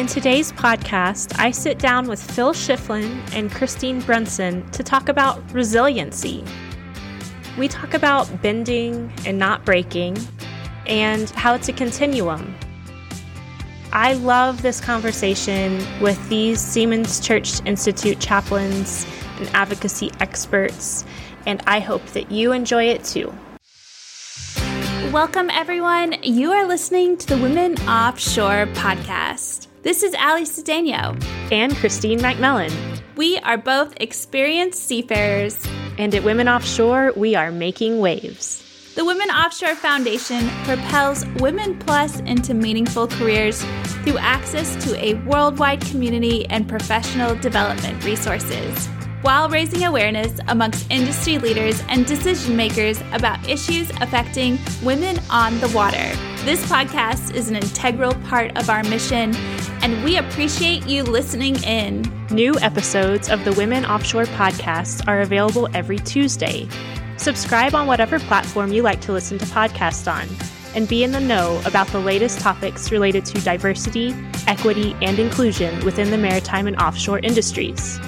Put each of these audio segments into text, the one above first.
In today's podcast, I sit down with Phil Schifflin and Christine Brunson to talk about resiliency. We talk about bending and not breaking and how it's a continuum. I love this conversation with these Seamen's Church Institute chaplains and advocacy experts, and I hope that you enjoy it too. Welcome, everyone. You are listening to the Women Offshore podcast. This is Ali Cedeno and Christine McMillan. We are both experienced seafarers, and at Women Offshore, we are making waves. The Women Offshore Foundation propels Women Plus into meaningful careers through access to a worldwide community and professional development resources while raising awareness amongst industry leaders and decision makers about issues affecting women on the water. This podcast is an integral part of our mission, and we appreciate you listening in. New episodes of the Women Offshore podcast are available every Tuesday. Subscribe on whatever platform you like to listen to podcasts on, and be in the know about the latest topics related to diversity, equity, and inclusion within the maritime and offshore industries.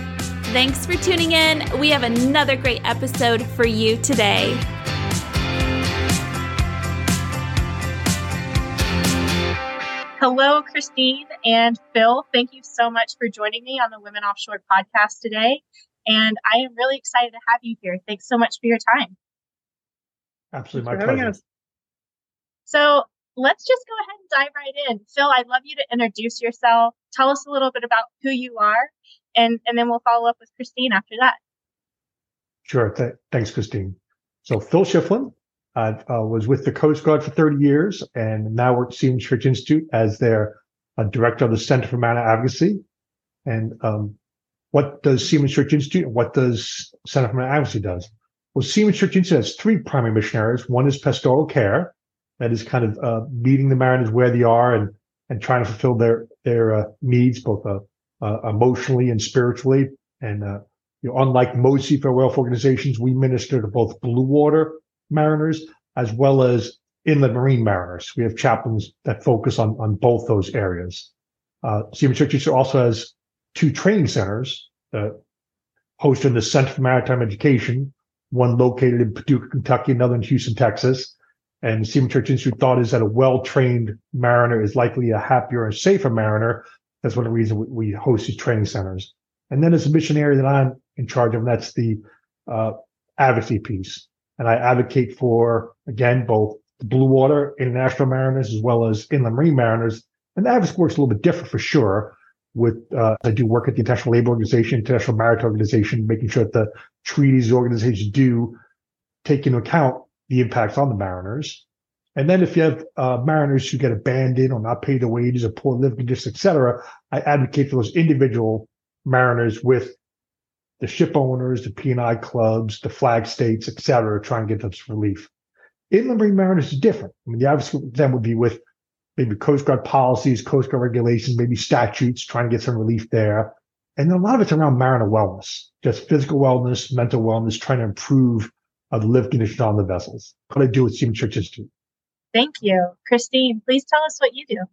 Thanks for tuning in. We have another great episode for you today. Hello, Christine and Phil. Thank you so much for joining me on the Women Offshore podcast today. And I am really excited to have you here. Thanks so much for your time. Absolutely, my pleasure. So let's just go ahead and dive right in. Phil, I'd love you to introduce yourself. Tell us a little bit about who you are and and then we'll follow up with Christine after that. Sure. Th- thanks, Christine. So Phil Schifflin, I uh, was with the Coast Guard for 30 years and now work at Seamen's Church Institute as their uh, director of the Center for Mariner Advocacy. And um, what does Seamen's Church Institute and what does Center for Mariner Advocacy does? Well, Seamen's Church Institute has three primary mission areas. One is pastoral care, that is kind of uh, meeting the mariners where they are and and trying to fulfill their their uh, needs, both uh, emotionally and spiritually. And uh, you know, unlike most seafarer welfare organizations, we minister to both blue water mariners as well as inland marine mariners. We have chaplains that focus on on both those areas. Uh, Seaman Church also has two training centers uh, hosted in the Center for Maritime Education, one located in Paducah, Kentucky, another in Houston, Texas. And Seaman Church Institute thought is that a well-trained mariner is likely a happier and safer mariner that's one of the reasons we, we host these training centers. And then there's a mission area that I'm in charge of, and that's the uh, advocacy piece. And I advocate for, again, both the blue water international mariners as well as inland marine mariners. And the advocacy works a little bit different for sure. With uh, I do work at the International Labor Organization, International Maritime Organization, making sure that the treaties organizations do take into account the impacts on the mariners. And then if you have uh, mariners who get abandoned or not paid their wages or poor living conditions, et cetera, I advocate for those individual mariners with the ship owners, the P&I clubs, the flag states, et cetera, try and get them some relief. Inland marine mariners is different. I mean, the advocacy then would be with maybe Coast Guard policies, Coast Guard regulations, maybe statutes, trying to get some relief there. And then a lot of it's around mariner wellness, just physical wellness, mental wellness, trying to improve uh, the living conditions on the vessels. What I do with Seaman Church Institute. Thank you. Christine, please tell us what you do.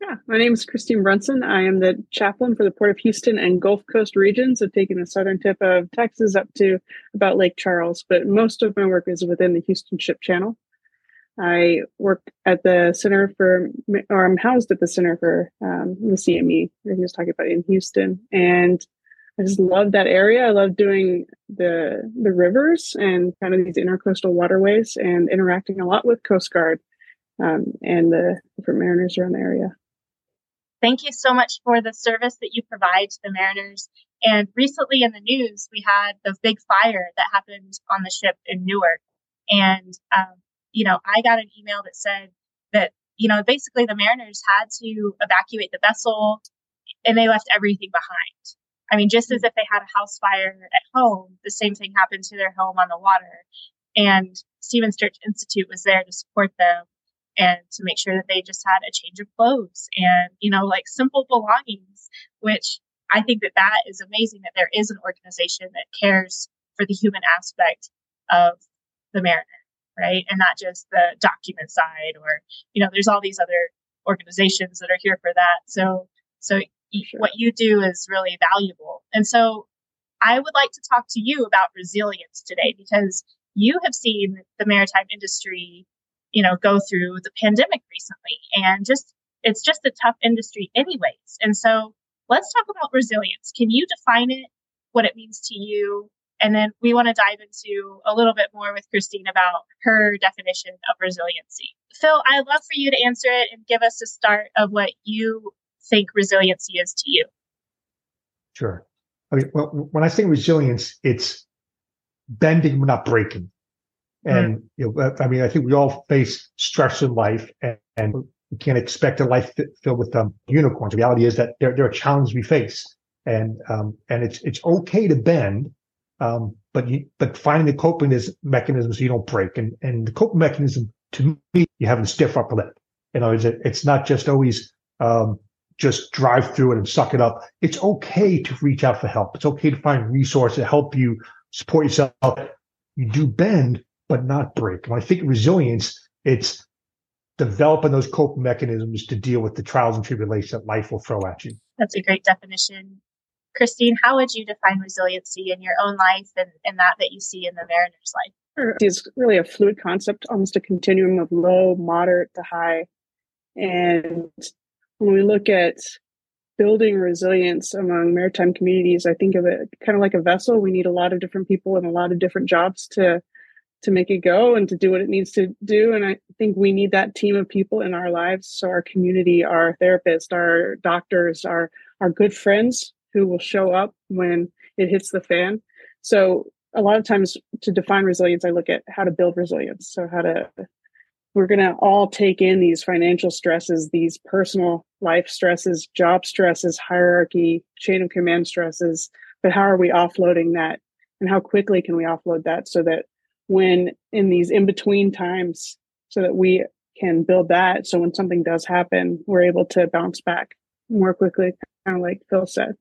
Yeah, my name is Christine Brunson. I am the chaplain for the Port of Houston and Gulf Coast regions of taking the southern tip of Texas up to about Lake Charles, but most of my work is within the Houston Ship Channel. I work at the Center for, or I'm housed at the Center for um, the CME, that he was talking about in Houston. And I just love that area. I love doing the the rivers and kind of these intercoastal waterways and interacting a lot with Coast Guard um, and the different mariners around the area. Thank you so much for the service that you provide to the mariners. And recently in the news, we had the big fire that happened on the ship in Newark. And, um, you know, I got an email that said that, you know, basically the mariners had to evacuate the vessel and they left everything behind. I mean, just as mm. if they had a house fire at home, the same thing happened to their home on the water. And Seamen's Church Institute was there to support them and to make sure that they just had a change of clothes and, you know, like simple belongings, which I think that that is amazing that there is an organization that cares for the human aspect of the mariner, right? And not just the document side or, you know, there's all these other organizations that are here for that. So, so sure. what you do is really valuable. And so I would like to talk to you about resilience today because you have seen the maritime industry, you know, go through the pandemic recently and just it's just a tough industry anyways. And so let's talk about resilience. Can you define it, what it means to you? And then we want to dive into a little bit more with Christine about her definition of resiliency. Phil, I'd love for you to answer it and give us a start of what you think resiliency is to you. Sure. I mean, when I say resilience, it's bending, not breaking. And, mm. you know, I mean, I think we all face stress in life and, and we can't expect a life filled with um, unicorns. The reality is that there, there are challenges we face and, um, and it's, it's okay to bend. Um, but you, but finding the coping mechanism so you don't break and, and the coping mechanism to me, you have a stiff upper lip. You know, it's, it's not just always, um, just drive through it and suck it up. It's okay to reach out for help. It's okay to find resources to help you support yourself. You do bend, but not break. When I think resilience, it's developing those coping mechanisms to deal with the trials and tribulations that life will throw at you. That's a great definition. Christine, how would you define resiliency in your own life and, and that that you see in the mariner's life? It's really a fluid concept, almost a continuum of low, moderate to high. And when we look at building resilience among maritime communities, I think of it kind of like a vessel. We need a lot of different people and a lot of different jobs to to make it go and to do what it needs to do. And I think we need that team of people in our lives. So our community, our therapists, our doctors, our our good friends who will show up when it hits the fan. So a lot of times to define resilience, I look at how to build resilience. So how to we're going to all take in these financial stresses, these personal life stresses, job stresses, hierarchy, chain of command stresses. But how are we offloading that? And how quickly can we offload that so that when in these in between times, so that we can build that. So when something does happen, we're able to bounce back more quickly, kind of like Phil said.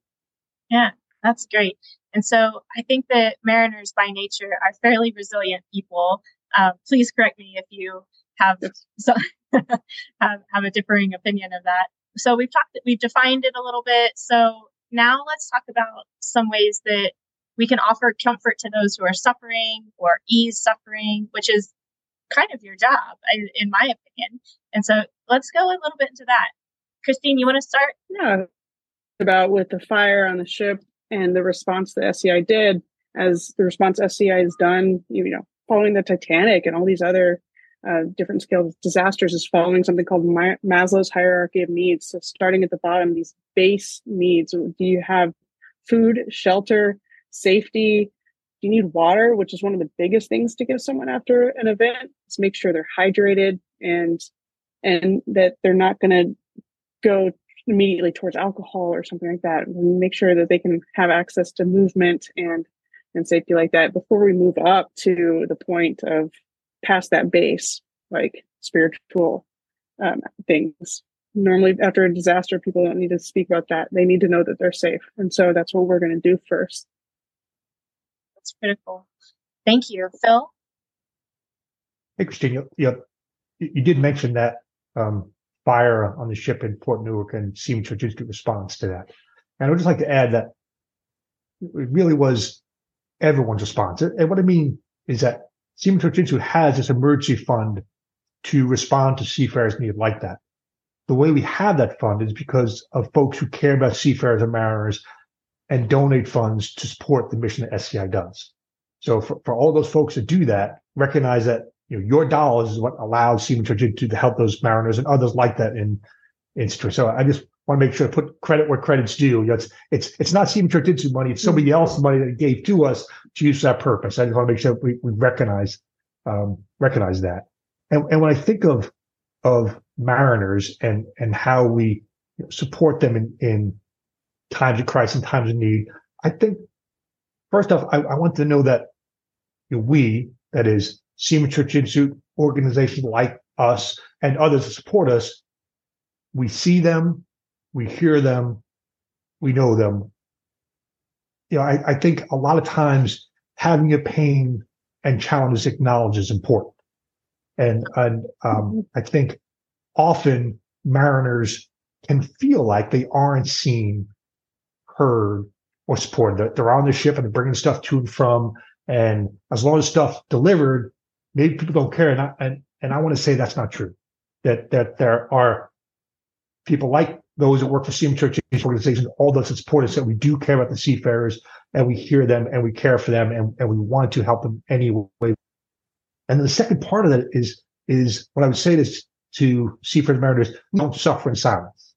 Yeah, that's great. And so I think that mariners by nature are fairly resilient people. Uh, please correct me if you have so have, have a differing opinion of that. So we've talked, we've defined it a little bit. So now let's talk about some ways that we can offer comfort to those who are suffering or ease suffering, which is kind of your job, in my opinion. And so let's go a little bit into that. Christine, you want to start? Yeah. About with the fire on the ship and the response the SCI did, as the response SCI has done, you know, following the Titanic and all these other uh, different scale disasters is following something called Maslow's hierarchy of needs. So starting at the bottom, these base needs. Do you have food, shelter, safety? Do you need water, which is one of the biggest things to give someone after an event? Is make sure they're hydrated and and that they're not going to go immediately towards alcohol or something like that. make sure that they can have access to movement and and safety like that before we move up to the point of past that base, like spiritual um, things. Normally, after a disaster, people don't need to speak about that. They need to know that they're safe. And so that's what we're going to do first. That's critical. Thank you. Phil? Hey, Christine, you, you, you did mention that um, fire on the ship in Port Newark and Seaman Church Institute response to that. And I would just like to add that it really was everyone's response. And what I mean is that Church Institute has this emergency fund to respond to seafarers' need like that. The way we have that fund is because of folks who care about seafarers and mariners and donate funds to support the mission that SCI does. So for, for all those folks that do that, recognize that you know your dollars is what allows Church Institute to help those mariners and others like that in in So I just want to make sure to put credit where credit's due. You know, it's it's it's not Church Institute money; it's somebody else's money that gave to us to use for that purpose. I just want to make sure we, we recognize um, recognize that. And, and when I think of of mariners and and how we support them in in times of crisis and times of need, I think first off, I, I want to know that we, that is Seaman Church Institute, organizations like us and others that support us, we see them, we hear them, we know them. You know, I, I think a lot of times having a pain and challenges acknowledged is important. And, and um, I think often mariners can feel like they aren't seen, heard, or supported. They're, they're on the ship and they're bringing stuff to and from. And as long as stuff delivered, maybe people don't care. And I, and, and I want to say that's not true. That that there are people like those that work for Seaman Church organizations, all those that support us, that we do care about the seafarers and we hear them and we care for them and, and we want to help them anyway. And the second part of that is, is what I would say is to seafarers mariners, don't suffer in silence.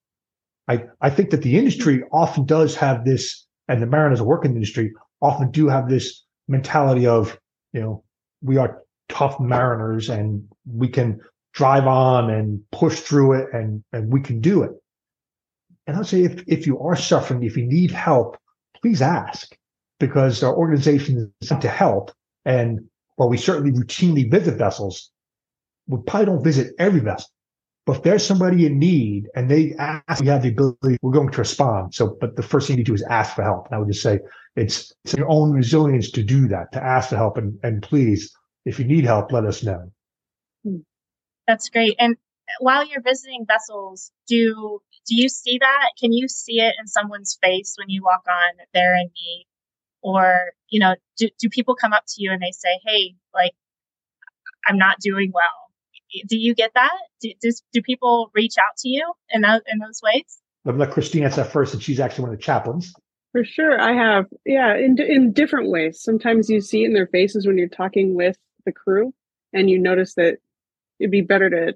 I, I think that the industry often does have this, and the mariners work in the industry often do have this mentality of, you know, we are tough mariners and we can drive on and push through it and, and we can do it. And I'll say if, if you are suffering, if you need help, please ask because our organization is to help. And while we certainly routinely visit vessels, we probably don't visit every vessel. But if there's somebody in need and they ask, we have the ability, we're going to respond. So, but the first thing you do is ask for help. And I would just say it's, it's your own resilience to do that, to ask for help. And, and please, if you need help, let us know. Hmm. That's great. And while you're visiting vessels, do do you see that? Can you see it in someone's face when you walk on they're in need? Or, you know, do, do people come up to you and they say, Hey, like, I'm not doing well. Do you get that? Do, does, do people reach out to you in, those, in those ways? Let me let Christine answer first, and she's actually one of the chaplains. For sure, I have. Yeah, in in different ways. Sometimes you see it in their faces when you're talking with the crew, and you notice that it'd be better to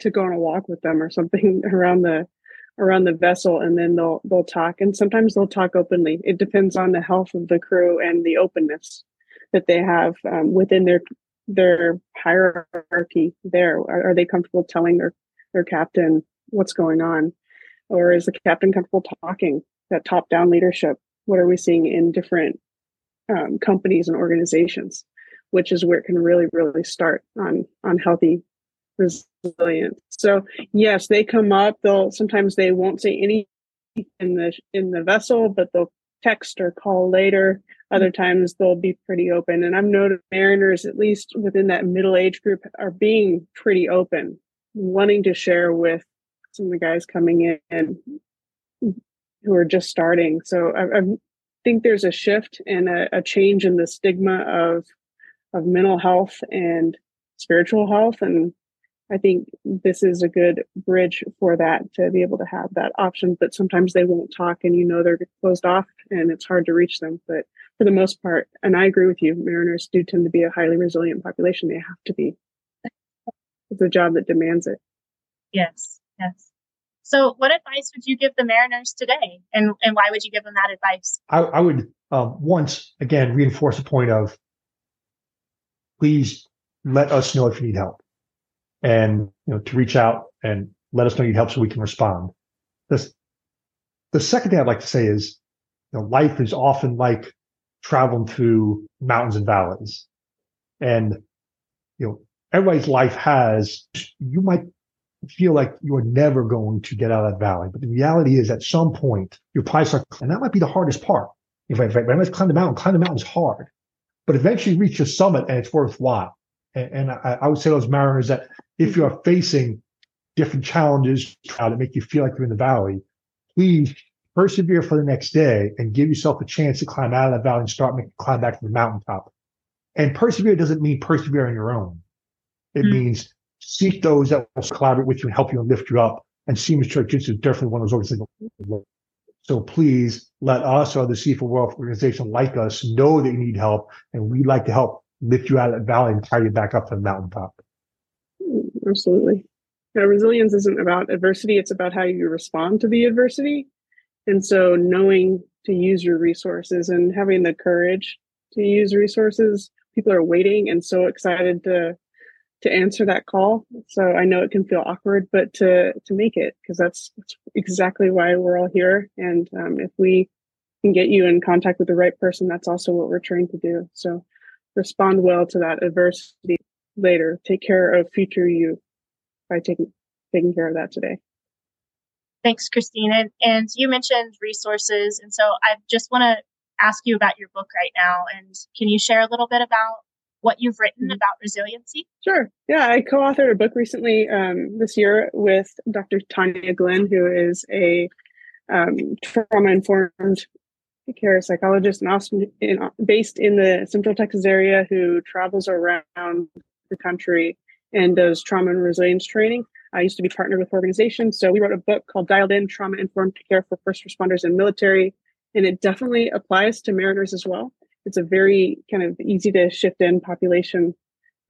to go on a walk with them or something around the around the vessel and then they'll they'll talk. And sometimes they'll talk openly. It depends on the health of the crew and the openness that they have um, within their their hierarchy there. Are, are, they comfortable telling their their captain what's going on? Or is the captain comfortable talking? That top down leadership what are we seeing in different um, companies and organizations? Which is where it can really really start on on healthy resilience so yes they come up they'll sometimes they won't say anything in the in the vessel but they'll text or call later other times they'll be pretty open and i've noticed mariners at least within that middle age group are being pretty open wanting to share with some of the guys coming in who are just starting so i, I think there's a shift and a, a change in the stigma of of mental health and spiritual health. And I think this is a good bridge for that to be able to have that option. But sometimes they won't talk and you know they're closed off and it's hard to reach them. But for the most part, and I agree with you, mariners do tend to be a highly resilient population. They have to be. It's a job that demands it. Yes, yes. So, what advice would you give the mariners today, and and why would you give them that advice? I, I would um, once again reinforce the point of please let us know if you need help and you know to reach out and let us know you help so we can respond. This the second thing I'd like to say is you know, life is often like traveling through mountains and valleys. And you know, everybody's life has you might feel like you are never going to get out of that valley. But the reality is at some point your probably start and that might be the hardest part. If I, if I climb the mountain, climb the mountain is hard but eventually reach your summit and it's worthwhile. And, and I, I, would say to those mariners that if you are facing different challenges that make you feel like you're in the valley, please persevere for the next day and give yourself a chance to climb out of that valley and start making climb back to the mountaintop. And persevere doesn't mean persevere on your own. It mm-hmm. means seek those that will collaborate with you and help you and lift you up. And Seaman's Church is definitely one of those organizations so please let us or the seafarer welfare organization like us know that you need help, and we'd like to help lift you out of that valley and carry you back up to the mountaintop. Absolutely. Now, resilience isn't about adversity; it's about how you respond to the adversity. And so, knowing to use your resources and having the courage to use resources, people are waiting and so excited to to answer that call. So I know it can feel awkward, but to to make it because that's, that's, exactly why we're all here. And um, if we can get you in contact with the right person, that's also what we're trained to do. So respond well to that adversity later. Take care of future you by taking taking care of that today. Thanks, Christine. And, and you mentioned resources, and so I just want to ask you about your book right now. And can you share a little bit about what you've written mm-hmm. about resiliency? Sure. Yeah, I co authored a book recently um, this year with Dr. Tania Glenn, who is a um, trauma informed care psychologist in Austin, in, based in the Central Texas area who travels around the country and does trauma and resilience training. I used to be partnered with organizations. So we wrote a book called Dialed In Trauma Informed Care for First Responders and Military. And it definitely applies to mariners as well. It's a very kind of easy to shift in population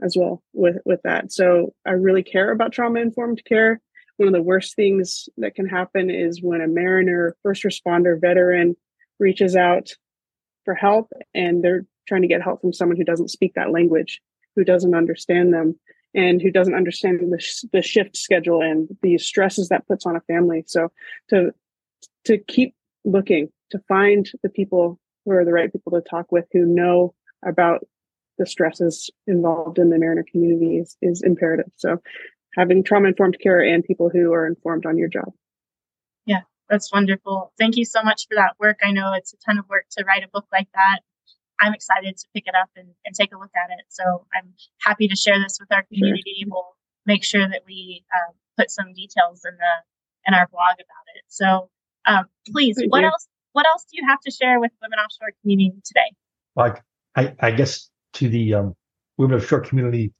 as well with, with that. So I really care about trauma informed care. One of the worst things that can happen is when a mariner, first responder, veteran reaches out for help and they're trying to get help from someone who doesn't speak that language, who doesn't understand them and who doesn't understand the, sh- the shift schedule and the stresses that puts on a family. So to to keep looking to find the people who are the right people to talk with who know about the stresses involved in the mariner community is, is imperative. So having trauma informed care and people who are informed on your job. That's wonderful. Thank you so much for that work. I know it's a ton of work to write a book like that. I'm excited to pick it up and, and take a look at it. So I'm happy to share this with our community. Sure. We'll make sure that we uh, put some details in the in our blog about it. So um, please, Thank what you. else? What else do you have to share with women offshore community today? Like, I, I guess to the um, women offshore community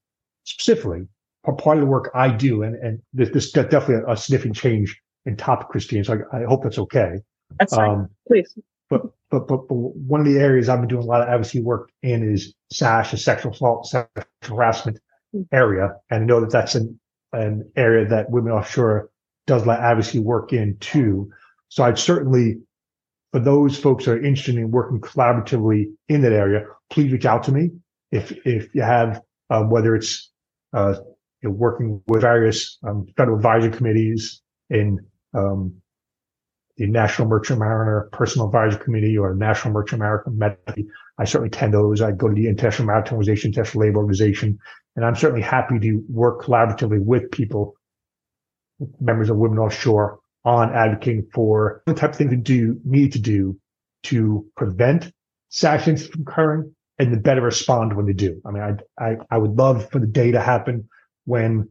specifically, part of the work I do, and and this, this definitely a, a significant change in topic, Christine. So I, I hope that's okay. That's fine. Um, Please. But, but, but, but one of the areas I've been doing a lot of advocacy work in is SASH, a sexual assault, sexual harassment hmm. area. And I know that that's an, an area that Women Offshore does a lot of advocacy work in too. So I'd certainly, for those folks that are interested in working collaboratively in that area, please reach out to me. If, if you have, um, whether it's, uh, you know, working with various um, federal advisory committees in um, the National Merchant Mariner Personnel Advisory Committee or National Merchant Mariner Committee. I certainly attend those. I go to the International Maritime Organization, International Labor Organization, and I'm certainly happy to work collaboratively with people, members of Women Offshore, on advocating for the type of things to do, need to do to prevent SASH incidents from occurring and to better respond when they do. I mean, I, I, I would love for the day to happen when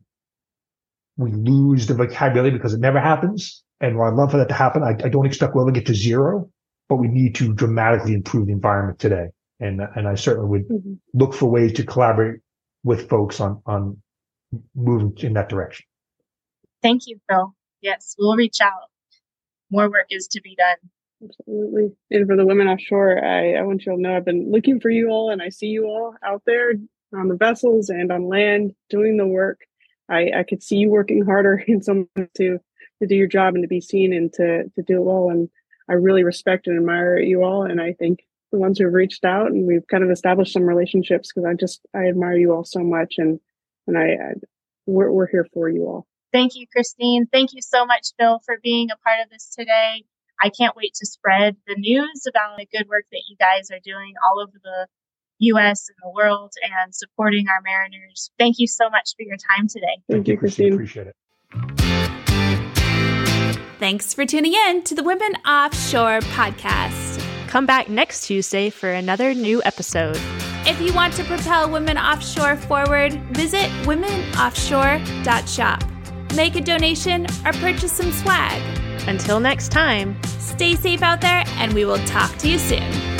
we lose the vocabulary because it never happens and while I'd love for that to happen, I, I don't expect we'll ever get to zero, but we need to dramatically improve the environment today. And, and I certainly would mm-hmm. look for ways to collaborate with folks on, on moving in that direction. Thank you, Phil. Yes, we'll reach out. More work is to be done. Absolutely. And for the women offshore, I, I want you all to know I've been looking for you all and I see you all out there on the vessels and on land doing the work. I, I could see you working harder in some to to do your job and to be seen and to to do it well. And I really respect and admire you all. And I think the ones who have reached out and we've kind of established some relationships because I just I admire you all so much and and I, I we're we're here for you all. Thank you, Christine. Thank you so much, Bill, for being a part of this today. I can't wait to spread the news about the good work that you guys are doing all over the US and the world and supporting our mariners. Thank you so much for your time today. Thank, Thank you, Christine. Appreciate it. Thanks for tuning in to the Women Offshore podcast. Come back next Tuesday for another new episode. If you want to propel women offshore forward, visit womenoffshore.shop. Make a donation or purchase some swag. Until next time, stay safe out there, and we will talk to you soon.